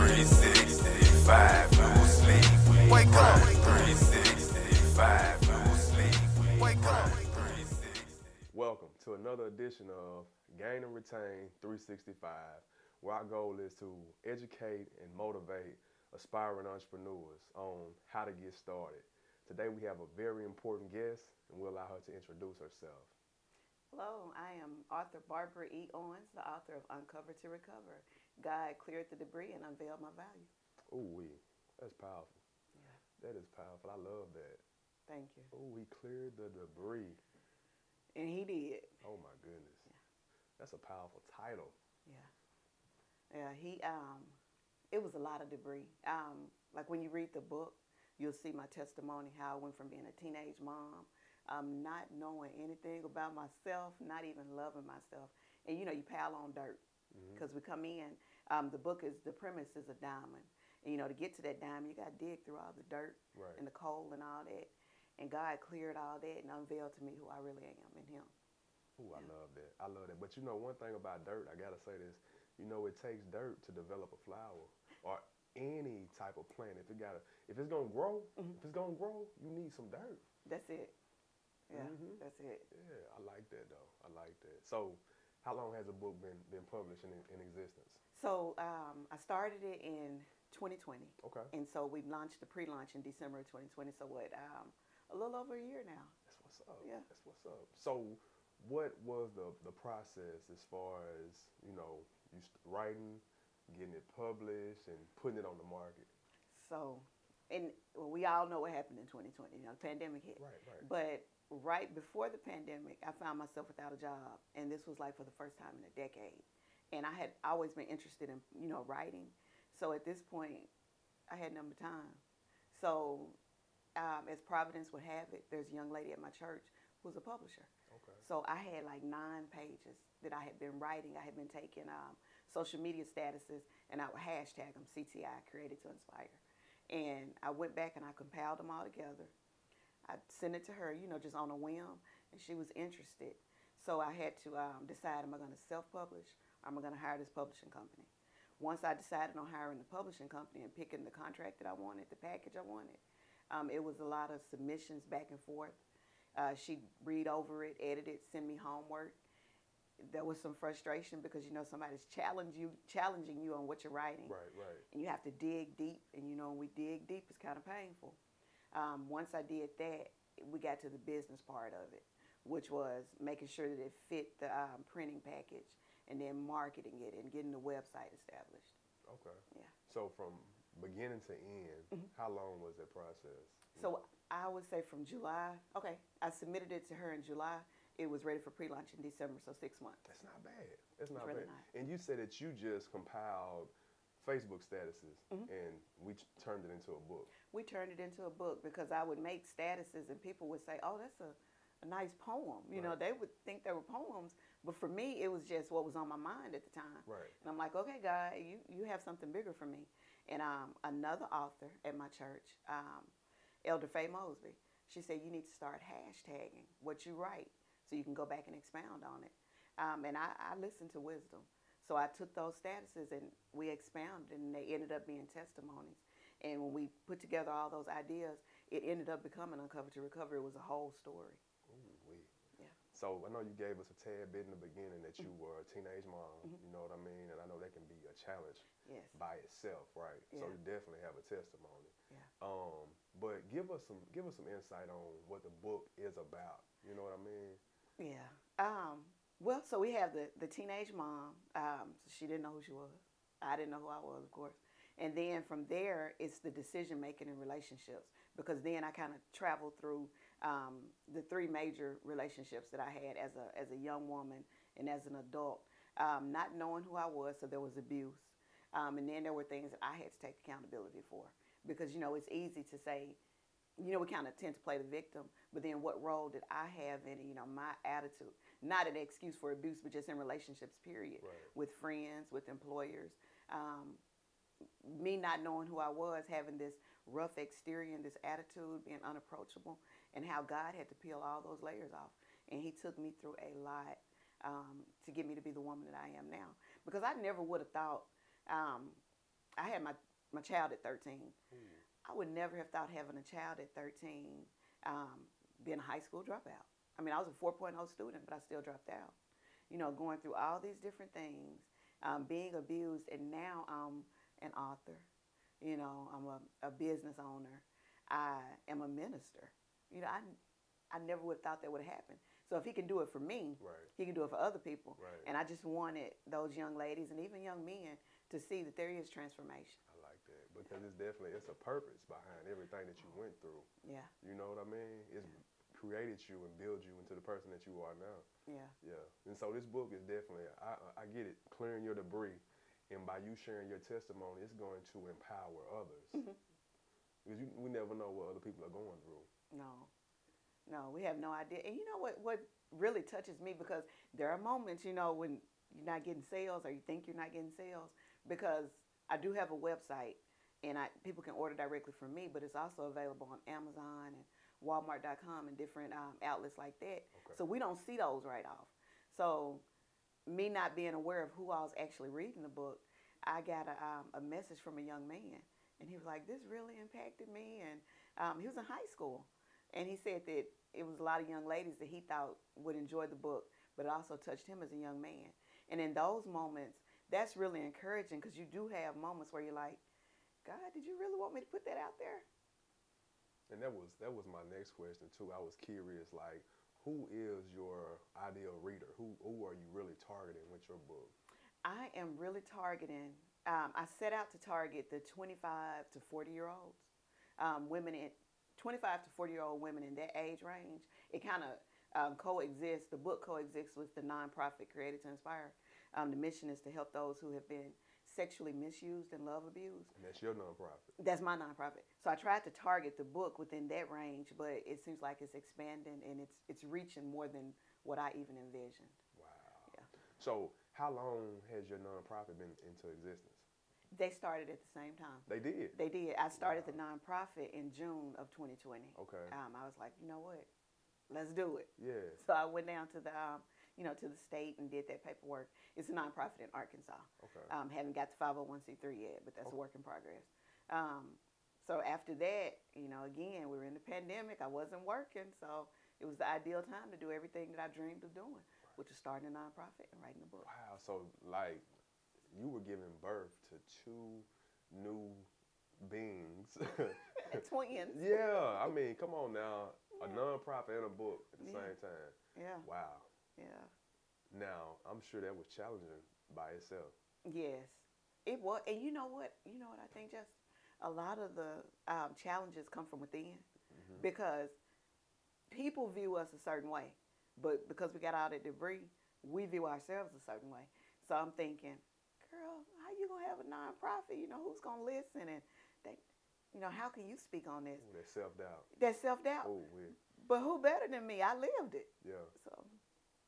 365, no sleep. Wake up. 365, no sleep. Wake up. Welcome to another edition of Gain and Retain 365, where our goal is to educate and motivate aspiring entrepreneurs on how to get started. Today we have a very important guest, and we'll allow her to introduce herself. Hello, I am author Barbara E. Owens, the author of Uncover to Recover. God cleared the debris and unveiled my value. Ooh, we, that's powerful. Yeah, That is powerful. I love that. thank you. Oh, we cleared the debris. And he did. Oh my goodness, Yeah. that's a powerful title. Yeah. Yeah, he um it was a lot of debris. Um like when you read the book, you'll see my testimony how I went from being a teenage mom, um not knowing anything about myself, not even loving myself. And you know, you pile on dirt because we come in um the book is the premise is a diamond. And you know, to get to that diamond, you got to dig through all the dirt Right. and the coal and all that. And God cleared all that and unveiled to me who I really am in him. Ooh, I Yeah. love that. I love that. But you know, one thing about dirt, I gotta say this. You know, it takes dirt to develop a flower or any type of plant. If it gotta, if it's gonna grow, Mhm. if it's gonna grow, you need some dirt. That's it. Yeah, Mhm. that's it. Yeah, I like that though. I like that. So, how long has the book been been published in, in existence? So um, I started it in 2020, Okay, and so we launched the pre-launch in December of 2020. So what? Um, a little over a year now. that's what's up. Yeah. That's what's up. So, what was the the process as far as you know, you writing, getting it published, and putting it on the market? So, and well, we all know what happened in 2020. You know, the pandemic hit. Right, right. But right before the pandemic, I found myself without a job, and this was like for the first time in a decade. And I had always been interested in, you know, writing. So at this point, I had number time. So, um, as Providence would have it, there's a young lady at my church who's a publisher. Okay. So I had like nine pages that I had been writing. I had been taking um, social media statuses and I would hashtag them CTI, Created to Inspire. And I went back and I compiled them all together. I sent it to her, you know, just on a whim, and she was interested. So I had to um, decide: am I going to self-publish, or am going to hire this publishing company? Once I decided on hiring the publishing company and picking the contract that I wanted, the package I wanted, um, it was a lot of submissions back and forth. Uh, she'd read over it, edit it, send me homework. There was some frustration because you know somebody's challenge you, challenging you on what you're writing Right, right. and you have to dig deep. And you know, when we dig deep, it's kind of painful. Um, once I did that, we got to the business part of it, which was making sure that it fit the um, printing package and then marketing it and getting the website established. Okay. Yeah. So from beginning to end, Mhm. how long was that process? So I would say from July, okay, I submitted it to her in July. It was ready for pre-launch in December, so six months. That's not bad. That's not really bad. not. And you said that you just compiled Facebook statuses Mhm. and we turned it into a book. We turned it into a book because I would make statuses and people would say, "Oh, that's a, a nice poem." You know, they would think they were poems, but for me, it was just what was on my mind at the time. Right. And I'm like, "Okay, God, you you have something bigger for me." And um, another author at my church, um, Elder Faye Mosby, she said, "You need to start hashtagging what you write so you can go back and expound on it." Um, and I, I listened to wisdom. So I took those statuses and we expounded, and they ended up being testimonies. And when we put together all those ideas, it ended up becoming Uncover to Recover. It was a whole story. Yeah. So I know you gave us a tad bit in the beginning that you Mm-hmm. were a teenage mom. You know what I mean? And I know that can be a challenge Yes. by itself, right? So you definitely have a testimony. Yeah. Um, but give us some give us some insight on what the book is about. You know what I mean? Yeah. Um, well, so we have the, the teenage mom. Um, she didn't know who she was. I didn't know who I was, of course. And then from there, it's the decision making in relationships because then I kind of traveled through um, the three major relationships that I had as a as a young woman and as an adult, um, not knowing who I was. So there was abuse, um, and then there were things that I had to take accountability for because you know it's easy to say, you know, we kind of tend to play the victim, but then what role did I have in it? You know, my attitude, not an excuse for abuse, but just in relationships, period, Right. with friends, with employers. Um, me not knowing who I was, having this rough exterior and this attitude, being unapproachable, and how God had to peel all those layers off. And He took me through a lot um, to get me to be the woman that I am now. Because I never would have thought um, I had my my child at 13. I would never have thought having a child at 13 um, being a high school dropout. I mean, I was a 4.0 student, but I still dropped out. You know, going through all these different things, um, being abused, and now I'm an author. You know, I'm a, a business owner. I am a minister. You know, I, I never would have thought that would have happened. So if he can do it for me, Right. he can do it for other people. Right. And I just wanted those young ladies and even young men to see that there is transformation. I like that because it's definitely it's a purpose behind everything that you went through. Yeah, You know what I mean? It's created you and built you into the person that you are now. yeah, Yeah. And so this book is definitely I I get it, clearing your debris, and by you sharing your testimony, it's going to empower others. Mm-hmm. Because you, we never know what other people are going through. No, no, we have no idea. And you know what? What really touches me because there are moments, you know, when you're not getting sales or you think you're not getting sales because I do have a website and I people can order directly from me, but it's also available on Amazon and Walmart.com and different um, outlets like that. Okay. So we don't see those right off. So me not being aware of who I was actually reading the book, I got a, um, a message from a young man, and he was like, "This really impacted me." And um, he was in high school, and he said that it was a lot of young ladies that he thought would enjoy the book, but it also touched him as a young man. And in those moments, that's really encouraging because you do have moments where you're like, "God, did you really want me to put that out there?" And that was that was my next question too. I was curious, like, who is your ideal reader? Who who are you really targeting with your book? I am really targeting. Um, I set out to target the 25 to 40 year olds, um, women in 25 to 40 year old women in that age range. It kind of um, coexists. The book coexists with the nonprofit Created to Inspire. Um, the mission is to help those who have been sexually misused and love abused. And that's your nonprofit. That's my nonprofit. So I tried to target the book within that range, but it seems like it's expanding and it's it's reaching more than what I even envisioned. Wow. Yeah. So how long has your nonprofit been into existence? They started at the same time. They did. They did. I started the nonprofit in June of 2020. Okay. Um, I was like, you know what? Let's do it. Yeah. So I went down to the, um, you know, to the state and did that paperwork. It's a nonprofit in Arkansas. Okay. Um, haven't got the 501c3 yet, but that's Okay. a work in progress. Um, so after that, you know, again, we were in the pandemic. I wasn't working, so it was the ideal time to do everything that I dreamed of doing, which was starting a nonprofit and writing a book. Wow. So like, you were giving birth to two new beings. Twins. yeah. I mean, come on now. A nonprofit and a book at the Yeah. same time. Yeah. Wow. Yeah. Now, I'm sure that was challenging by itself. Yes, it was. And you know what? You know what I think, just a lot of the um, challenges come from within because people view us a certain way, but because we got all that debris, we view ourselves a certain way. So I'm thinking, girl, how you gonna have a nonprofit? You know, who's gonna listen? And they, you know, how can you speak on this? Ooh, that self doubt. That self doubt. Oh, we, But who better than me? I lived it. yeah, So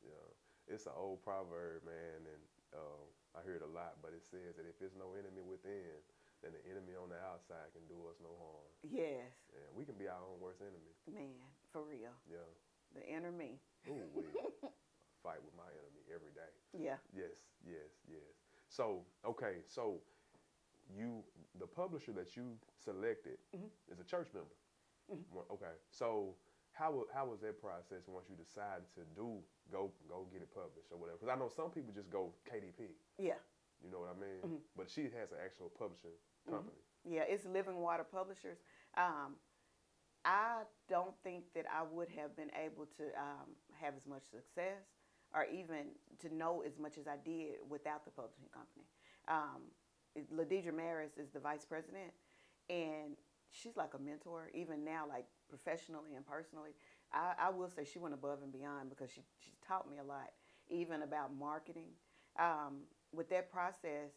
yeah. It's an old proverb, man, and uh, I hear it a lot. But it says that if there's no enemy within, then the enemy on the outside can do us no harm. yes, And we can be our own worst enemy. man, for real, Yeah. the inner me. Ooh, we fight with my enemy every day. Yeah. Yes, yes, yes. So, okay, so you, the publisher that you selected Mhm. is a church member. Mhm. Okay, so how how was that process once you decided to do go go get it published or whatever? Because I know some people just go KDP. Yeah. You know what I mean? Mhm. But she has an actual publishing company. Yeah, it's Living Water Publishers. Um, I don't think that I would have been able to um, have as much success or even to know as much as I did without the publishing company. Um, Ladidra Maris is the vice president, and she's like a mentor, even now, like professionally and personally. I, I will say she went above and beyond because she, she's taught me a lot, even about marketing. Um, with that process,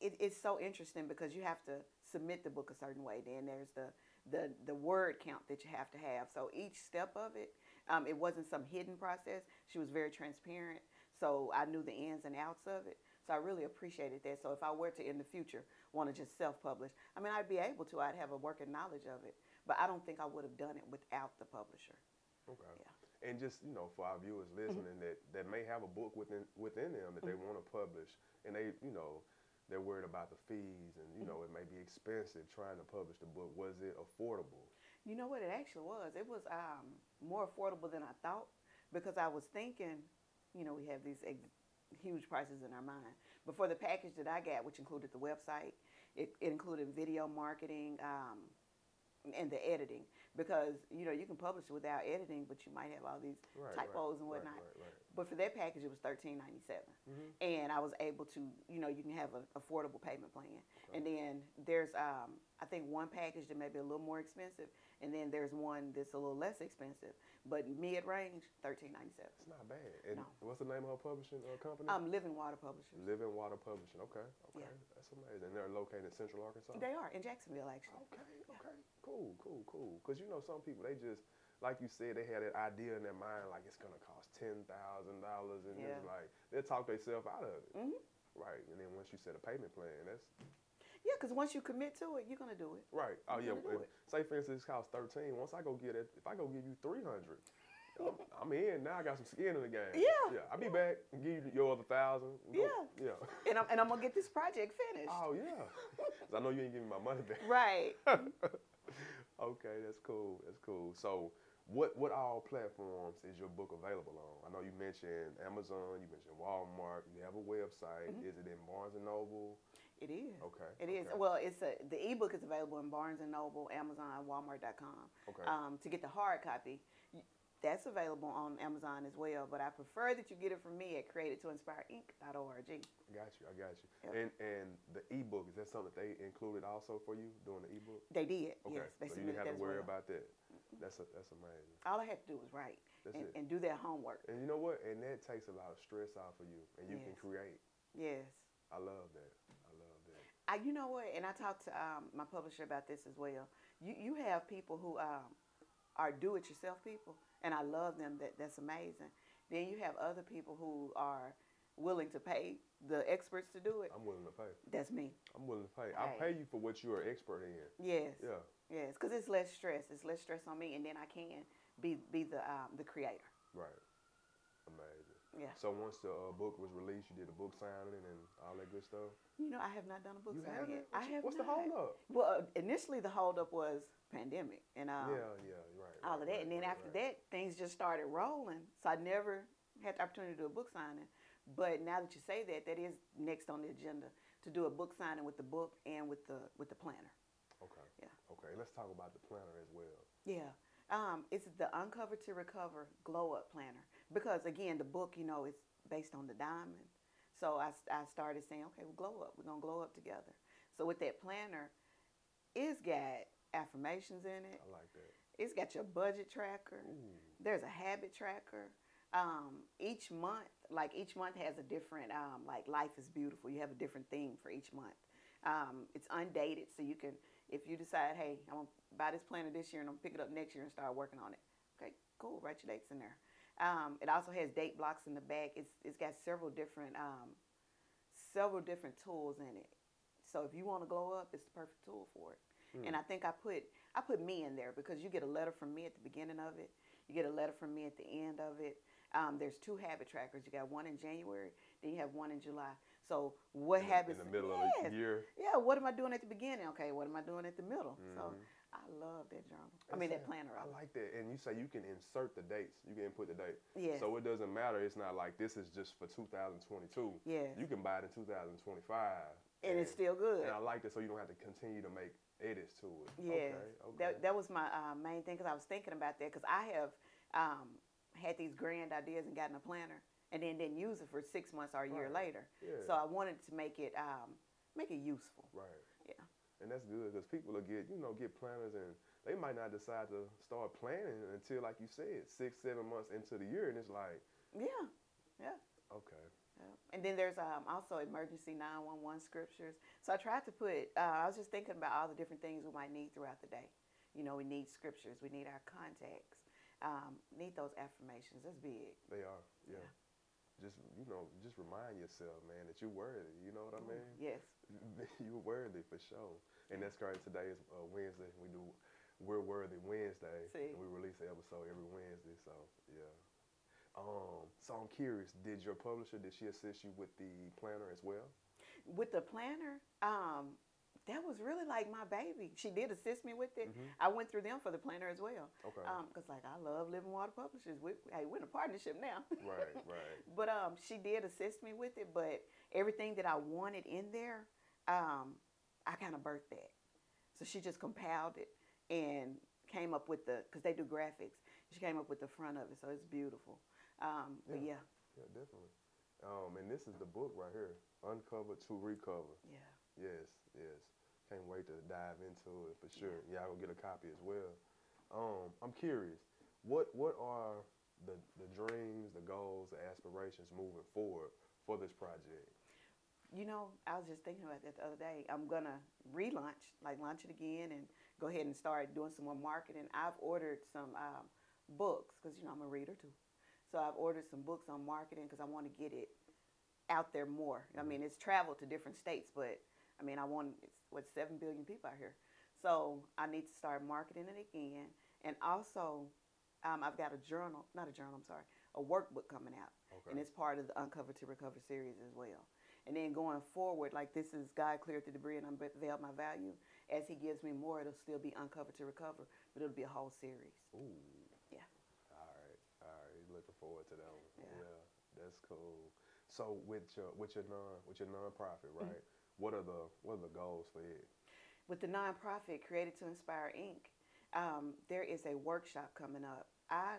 it, it's so interesting because you have to submit the book a certain way. Then there's the the the word count that you have to have. So each step of it, um, it wasn't some hidden process. She was very transparent, so I knew the ins and outs of it. So I really appreciated that. So if I were to in the future want to just self-publish, I mean I'd be able to. I'd have a working knowledge of it, but I don't think I would have done it without the publisher. Okay. Yeah. And just you know, for our viewers mm-hmm. listening that, that may have a book within within them that they mm-hmm. want to publish, and they you know, they're worried about the fees and you mm-hmm. know it may be expensive trying to publish the book. Was it affordable? You know what it actually was? It was um, more affordable than I thought because I was thinking, you know, we have these ex- huge prices in our mind. But for the package that I got, which included the website, it, it included video marketing um, and the editing because you know you can publish without editing, but you might have all these Right, typos right, and whatnot. Right. But for that package, it was thirteen ninety seven, Mhm. and I was able to, you know, you can have an affordable payment plan, and then there's, um, I think one package that may be a little more expensive, and then there's one that's a little less expensive, but mid range, thirteen ninety seven. It's not bad. And No. what's the name of her publishing uh, company? Um, Living Water Publishers. Living Water Publishing. Okay, okay, Yeah. that's amazing. And they're located in Central Arkansas. They are in Jacksonville, actually. Okay, okay, cool, cool, cool. Because you know, some people they just, like you said, they had that idea in their mind like it's gonna cost ten thousand dollars, and it's Yeah. like they'll talk themselves out of it. Mhm. Right, and then once you set a payment plan, that's Yeah, because once you commit to it, you're gonna do it. right. Oh You're yeah, if- say for instance, it costs thirteen. Once I go get it, if I go give you three hundred. I'm, I'm in now. I got some skin in the game. Yeah, yeah. I'll be back and give you your other thousand. Go- Yeah. yeah. And I'm, and I'm gonna get this project finished. Oh yeah. I know you ain't giving me my money back. Right. okay, that's cool. That's cool. So, what what all platforms is your book available on? I know you mentioned Amazon, you mentioned Walmart, you have a website. Mhm. Is it in Barnes and Noble? It is. Okay. It is. okay, Well, it's a the ebook is available in Barnes and Noble, Amazon, Walmart.com. Okay. Um, to get the hard copy, that's available on Amazon as well. But I prefer that you get it from me at createdtoinspireinc.org. got you. I got you. Yep. And and the ebook is that something that they included also for you doing the ebook? They did. Okay. Yes, they so you didn't have to worry well. about that. That's a, that's amazing. All I had to do was write and, and do that homework. And you know what? And that takes a lot of stress off of you, and you can create. Yes. I love that. I love that. I, you know what? And I talked to um, my publisher about this as well. You you have people who um, are do-it-yourself people, and I love them. That that's amazing. Then you have other people who are willing to pay the experts to do it. I'm willing to pay. That's me. I'm willing to pay. I'll pay you for what you're an expert in. Yes. Yeah. Yes, because it's less stress. It's less stress on me, and then I can be be the um, the creator. Right. Amazing. Yeah. So once the uh, book was released, you did the book signing and all that good stuff. You know, I have not done a book you signing haven't? yet. I have What's not. the holdup? Well, uh, initially the holdup was pandemic, and um, yeah, yeah, right. all right, of that. right, and then after that, things just started rolling. So I never had the opportunity to do a book signing. But now that you say that, that is next on the agenda to do a book signing with the book and with the with the planner. Okay. Yeah. Okay. Let's talk about the planner as well. Yeah. Um, it's the Uncover to Recover Glow Up Planner. Because again, the book, you know, is based on the diamond. So I, I started saying, okay, well, glow up. We're going to glow up together. So with that planner, it's got affirmations in it. I like that. It's got your budget tracker. Ooh. There's a habit tracker. Um, each month, like each month has a different, um, like life is beautiful. You have a different theme for each month. Um, it's undated, so you can, if you decide, hey, I'm gonna buy this planner this year and I'm gonna pick it up next year and start working on it. Okay, cool. Write your dates in there. Um, it also has date blocks in the back. It's it's got several different um, several different tools in it. So if you want to glow up, it's the perfect tool for it. And I think I put I put me in there because you get a letter from me at the beginning of it. You get a letter from me at the end of it. Um, there's two habit trackers. You got one in January, then you have one in July. So what in, habits? in the middle Yes. of the year? Yeah. What am I doing at the beginning? Okay. What am I doing at the middle? So Mhm. I love that journal. I mean that planner. I like that. And you say you can insert the dates. You can input the date. Yeah. So it doesn't matter. It's not like this is just for 2022. Yeah. You can buy it in 2025. and it's still good. And I like that so you don't have to continue to make edits to it. Yeah. Okay. Okay. that that was my uh, main thing because I was thinking about that because I have um, had these grand ideas and gotten a planner and then didn't use it for six months or a year Right. later. Yeah. So I wanted to make it um, make it useful. Right. Yeah. And that's good because people will get, you know, get planners and they might not decide to start planning until, like you said, six, seven months into the year. And it's like, Yeah, yeah. okay. yeah. And then there's um, also emergency 911 scriptures. So I tried to put, uh, I was just thinking about all the different things we might need throughout the day. You know, we need scriptures, we need our contacts, um, need those affirmations. That's big. They are. Yeah. Just, you know, just remind yourself, man, that you're worthy. You know what I mean? Yes. you're worthy for sure. And that's great. Today is uh, Wednesday. We do We're Worthy Wednesday. See. And we release an episode every Wednesday. So, yeah. Um, so I'm curious, did your publisher, did she assist you with the planner as well? With the planner, um, that was really like my baby. She did assist me with it. Mhm. I went through them for the planner as well. Okay. Because like I love Living Water Publishers. We, hey, we're in a partnership now. right, right. But um, she did assist me with it. But everything that I wanted in there, um, I kind of birthed that. So she just compiled it and came up with the because they do graphics. She came up with the front of it, so it's beautiful. Um, But Yeah. yeah, Yeah, definitely. Um, and this is the book right here, Uncover to Recover. yeah. Yes, yes. Can't wait to dive into it for sure. Yeah, I'll get a copy as well. Um, I'm curious, what what are the the dreams, the goals, the aspirations moving forward for this project? You know, I was just thinking about that the other day. I'm gonna relaunch, like launch it again, and go ahead and start doing some more marketing. I've ordered some um, books because you know I'm a reader too, so I've ordered some books on marketing because I want to get it out there more. I mean, it's traveled to different states, but I mean, I want it's what seven billion people out here, so I need to start marketing it again. And also, um, I've got a journal, not a journal, I'm sorry, a workbook coming out Okay. and it's part of the Uncover to Recover series as well. And then going forward, like this is God cleared the debris and unveiled my value. As He gives me more, it'll still be Uncovered to Recover, but it'll be a whole series. Ooh. Yeah. All right. All right. Looking forward to that one. Yeah. that's cool. So with your with your non with your nonprofit, right? What are the what are the goals for it? With the nonprofit Created to Inspire Inc., um, there is a workshop coming up. I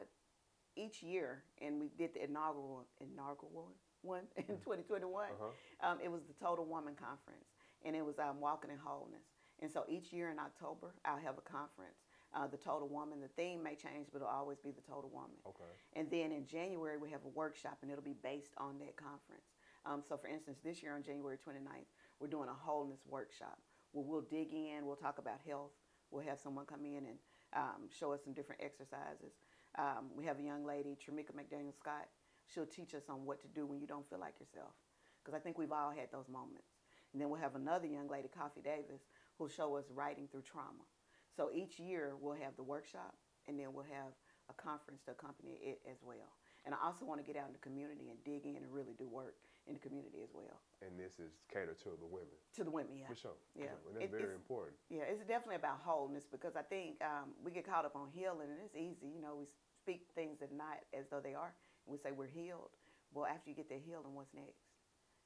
each year, and we did the inaugural inaugural one in 2021. Uh-huh. Um, it was the Total Woman Conference, and it was um, Walking in Wholeness. And so each year in October, I'll have a conference. Uh, the Total Woman. The theme may change, but it'll always be the Total Woman. Okay. And then in January, we have a workshop, and it'll be based on that conference. Um, so, for instance, this year on January 29th, we're doing a wholeness workshop where we'll dig in, we'll talk about health, we'll have someone come in and um, show us some different exercises. Um, we have a young lady, Tramika McDaniel Scott. She'll teach us on what to do when you don't feel like yourself. Because I think we've all had those moments. And then we'll have another young lady, Coffee Davis, who'll show us writing through trauma. So each year we'll have the workshop and then we'll have a conference to accompany it as well. And I also want to get out in the community and dig in and really do work in the community as well. And this is catered to the women. To the women, yeah. For sure. Yeah. And that's It- very important. Yeah, it's definitely about wholeness because I think um, we get caught up on healing and it's easy. You know, we speak things that are not as though they are. And we say we're healed. Well, after you get that healing, what's next?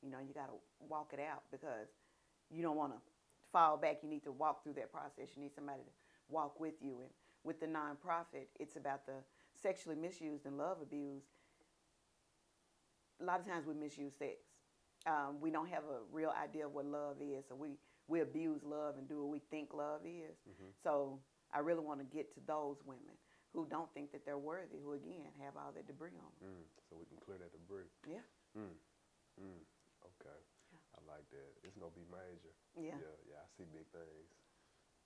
You know, you got to walk it out because you don't want to fall back. You need to walk through that process. You need somebody to walk with you. And with the nonprofit, it's about the sexually misused and love abused. A lot of times we misuse sex. Um, we don't have a real idea of what love is, so we we abuse love and do what we think love is. Mhm. So I really want to get to those women who don't think that they're worthy, who again have all that debris on them. Mm, so we can clear that debris. Yeah, Mm, mm, okay. I like that. It's gonna be major. yeah. yeah, yeah. I see big things.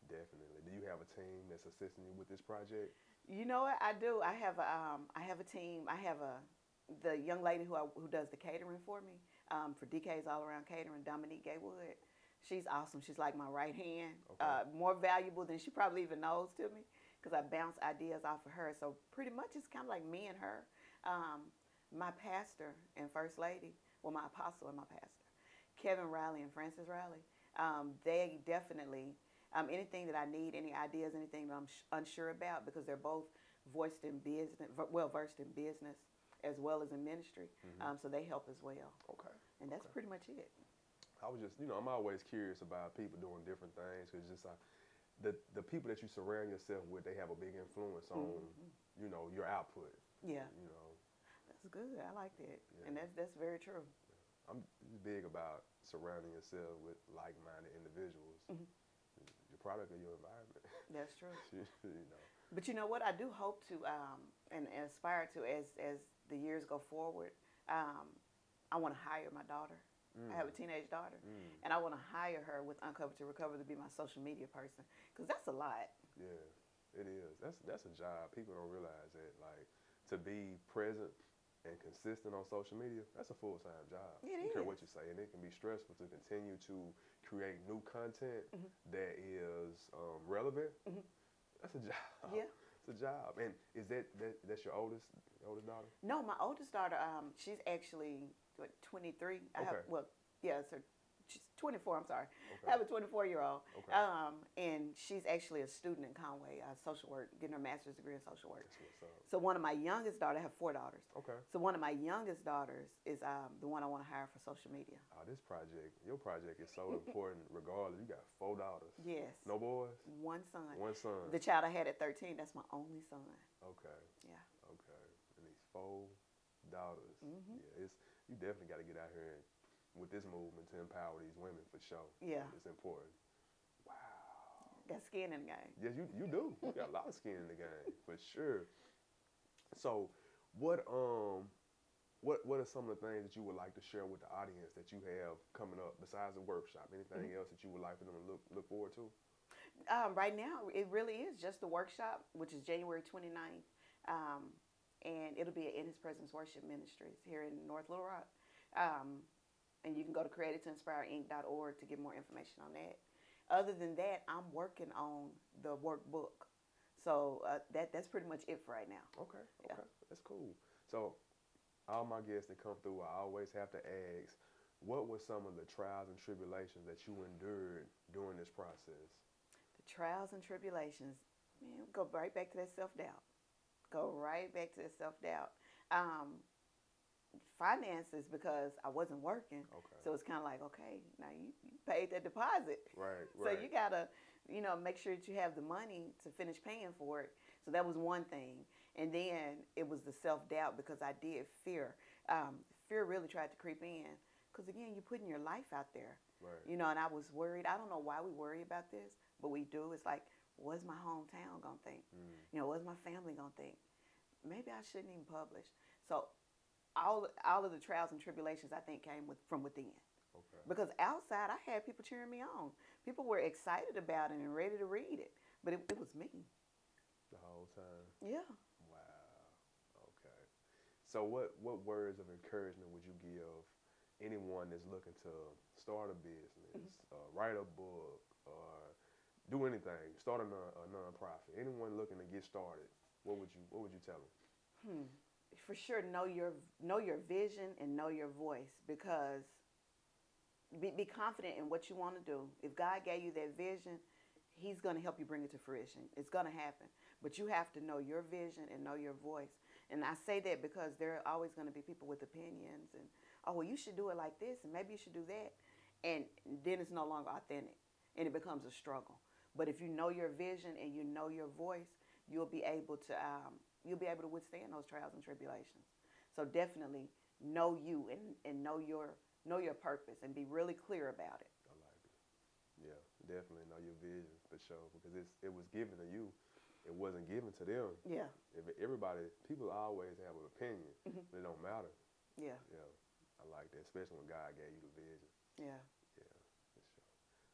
Definitely. Do you have a team that's assisting you with this project? You know what I do? I have a um, I have a team. I have a the young lady who I, who does the catering for me um, for DK's All Around Catering, Dominique Gaywood. She's awesome. She's like my right hand, Okay. uh, more valuable than she probably even knows to me because I bounce ideas off of her. So pretty much it's kind of like me and her. Um, my pastor and first lady, well, my apostle and my pastor, Kevin Riley and Francis Riley. Um, they definitely um, anything that I need, any ideas, anything that I'm sh- unsure about, because they're both voiced in business, well versed in business as well as in ministry. Mhm. Um, so they help as well, Okay. and that's Okay. pretty much it. I was just, you know, I'm always curious about people doing different things because just uh, the the people that you surround yourself with, they have a big influence on, Mhm. you know, your output. Yeah, You know, that's good. I like that, Yeah. and that's that's very true. I'm big about surrounding yourself with like-minded individuals. Mhm. Product of your environment. That's true. you know. But you know what? I do hope to um, and, and aspire to as as the years go forward. Um, I want to hire my daughter. I have a teenage daughter, Mm, and I want to hire her with Uncover to Recover to be my social media person because that's a lot. yeah, it is. That's that's a job. People don't realize that. Like to be present and consistent on social media, that's a full time job. It I don't care what you say, and it can be stressful to continue to create new content Mhm. that is um, relevant. Mhm. That's a job. Yeah. it's a job. And is that, that that's your oldest oldest daughter? No, my oldest daughter, um, she's actually what 23. I have Okay. well, yeah, it's her. She's 24. I'm sorry. Okay. I have a 24 year old. Okay. Um, and she's actually a student in Conway, uh, social work, getting her master's degree in social work. That's what's up. So one of my youngest daughters, I have four daughters. Okay. So one of my youngest daughters is um, the one I want to hire for social media. Oh, this project, your project is so important regardless. You got four daughters. Yes. No boys? One son. One son. The child I had at 13, that's my only son. Okay. Yeah. Okay. And these four daughters. Mhm. Yeah, it's you definitely got to get out here and, with this movement to empower these women for sure. Yeah. It's important. Wow. Got skin in the game. Yes, you you do. You got a lot of skin in the game for sure. So, what um, what what are some of the things that you would like to share with the audience that you have coming up besides the workshop? Anything else that you would like for them to look look forward to? Um, right now, it really is just the workshop, which is January 29th. Um, and it'll be at In His Presence Worship Ministries here in North Little Rock. Um, and you can go to created2inspireinc.org to get more information on that. Other than that, I'm working on the workbook. So uh, that that's pretty much it for right now. Okay, Yeah. okay, that's cool. So, all my guests that come through, I always have to ask, what were some of the trials and tribulations that you endured during this process? The trials and tribulations, man, go right back to that self doubt. Go right back to that self doubt. Um, finances because I wasn't working. Okay. So it's kind of like, okay, now you, you paid that deposit. Right, So right. you gotta, you know, make sure that you have the money to finish paying for it. So that was one thing, and then it was the self doubt because I did fear. Um, fear really tried to creep in because again, you're putting your life out there, right. you know. And I was worried. I don't know why we worry about this, but we do. It's like, what's my hometown gonna think? Mm, You know, what's my family gonna think? Maybe I shouldn't even publish. So all all of the trials and tribulations I think came with from within. okay. Because outside, I had people cheering me on. People were excited about it and ready to read it. But it, it was me. The whole time. Yeah. Wow. Okay. So what what words of encouragement would you give anyone that's looking to start a business, uh, write a book, or do anything, start a, non, a nonprofit? Anyone looking to get started, what would you what would you tell them? Hmm. For sure, know your know your vision and know your voice because be, be confident in what you want to do. If God gave you that vision, He's going to help you bring it to fruition. It's going to happen. But you have to know your vision and know your voice. And I say that because there are always going to be people with opinions and, oh, well, you should do it like this and maybe you should do that. And then it's no longer authentic and it becomes a struggle. But if you know your vision and you know your voice, you'll be able to um, you'll be able to withstand those trials and tribulations. So definitely know you and, and know your know your purpose and be really clear about it. I like it. Yeah, definitely know your vision for sure because it's it was given to you. It wasn't given to them. Yeah, If everybody, people always have an opinion, Mhm. but it don't matter. yeah, Yeah, I like that, especially when God gave you the vision. yeah. Yeah, for sure.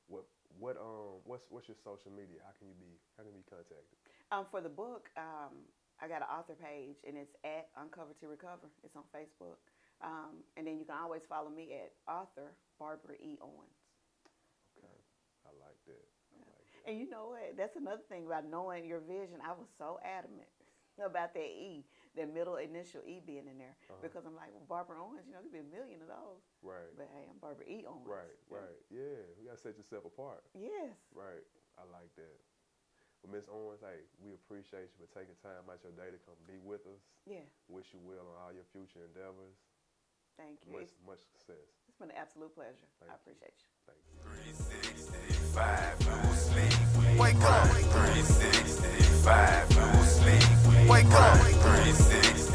What what um what's what's your social media? How can you be how can you be contacted? Um, for the book, um, I got an author page and it's at Uncover to Recover. It's on Facebook. Um, and then you can always follow me at author Barbara E. Owens. Okay, I like that. I like that. And you know what? That's another thing about knowing your vision. I was so adamant about that E, that middle initial E being in there. Uh-huh. Because I'm like, well, Barbara Owens, you know, there's be a million of those. Right, But hey, I'm Barbara E. Owens. right, right. Yeah, you gotta set yourself apart. Yes. Right, I like that. Well, Miss Owens, hey, we appreciate you for taking time out your day to come be with us. Yeah. Wish you well on all your future endeavors. Thank you. Much, much success. It's been an absolute pleasure. Thank I appreciate you. you. Wake up. sleep. Wake up.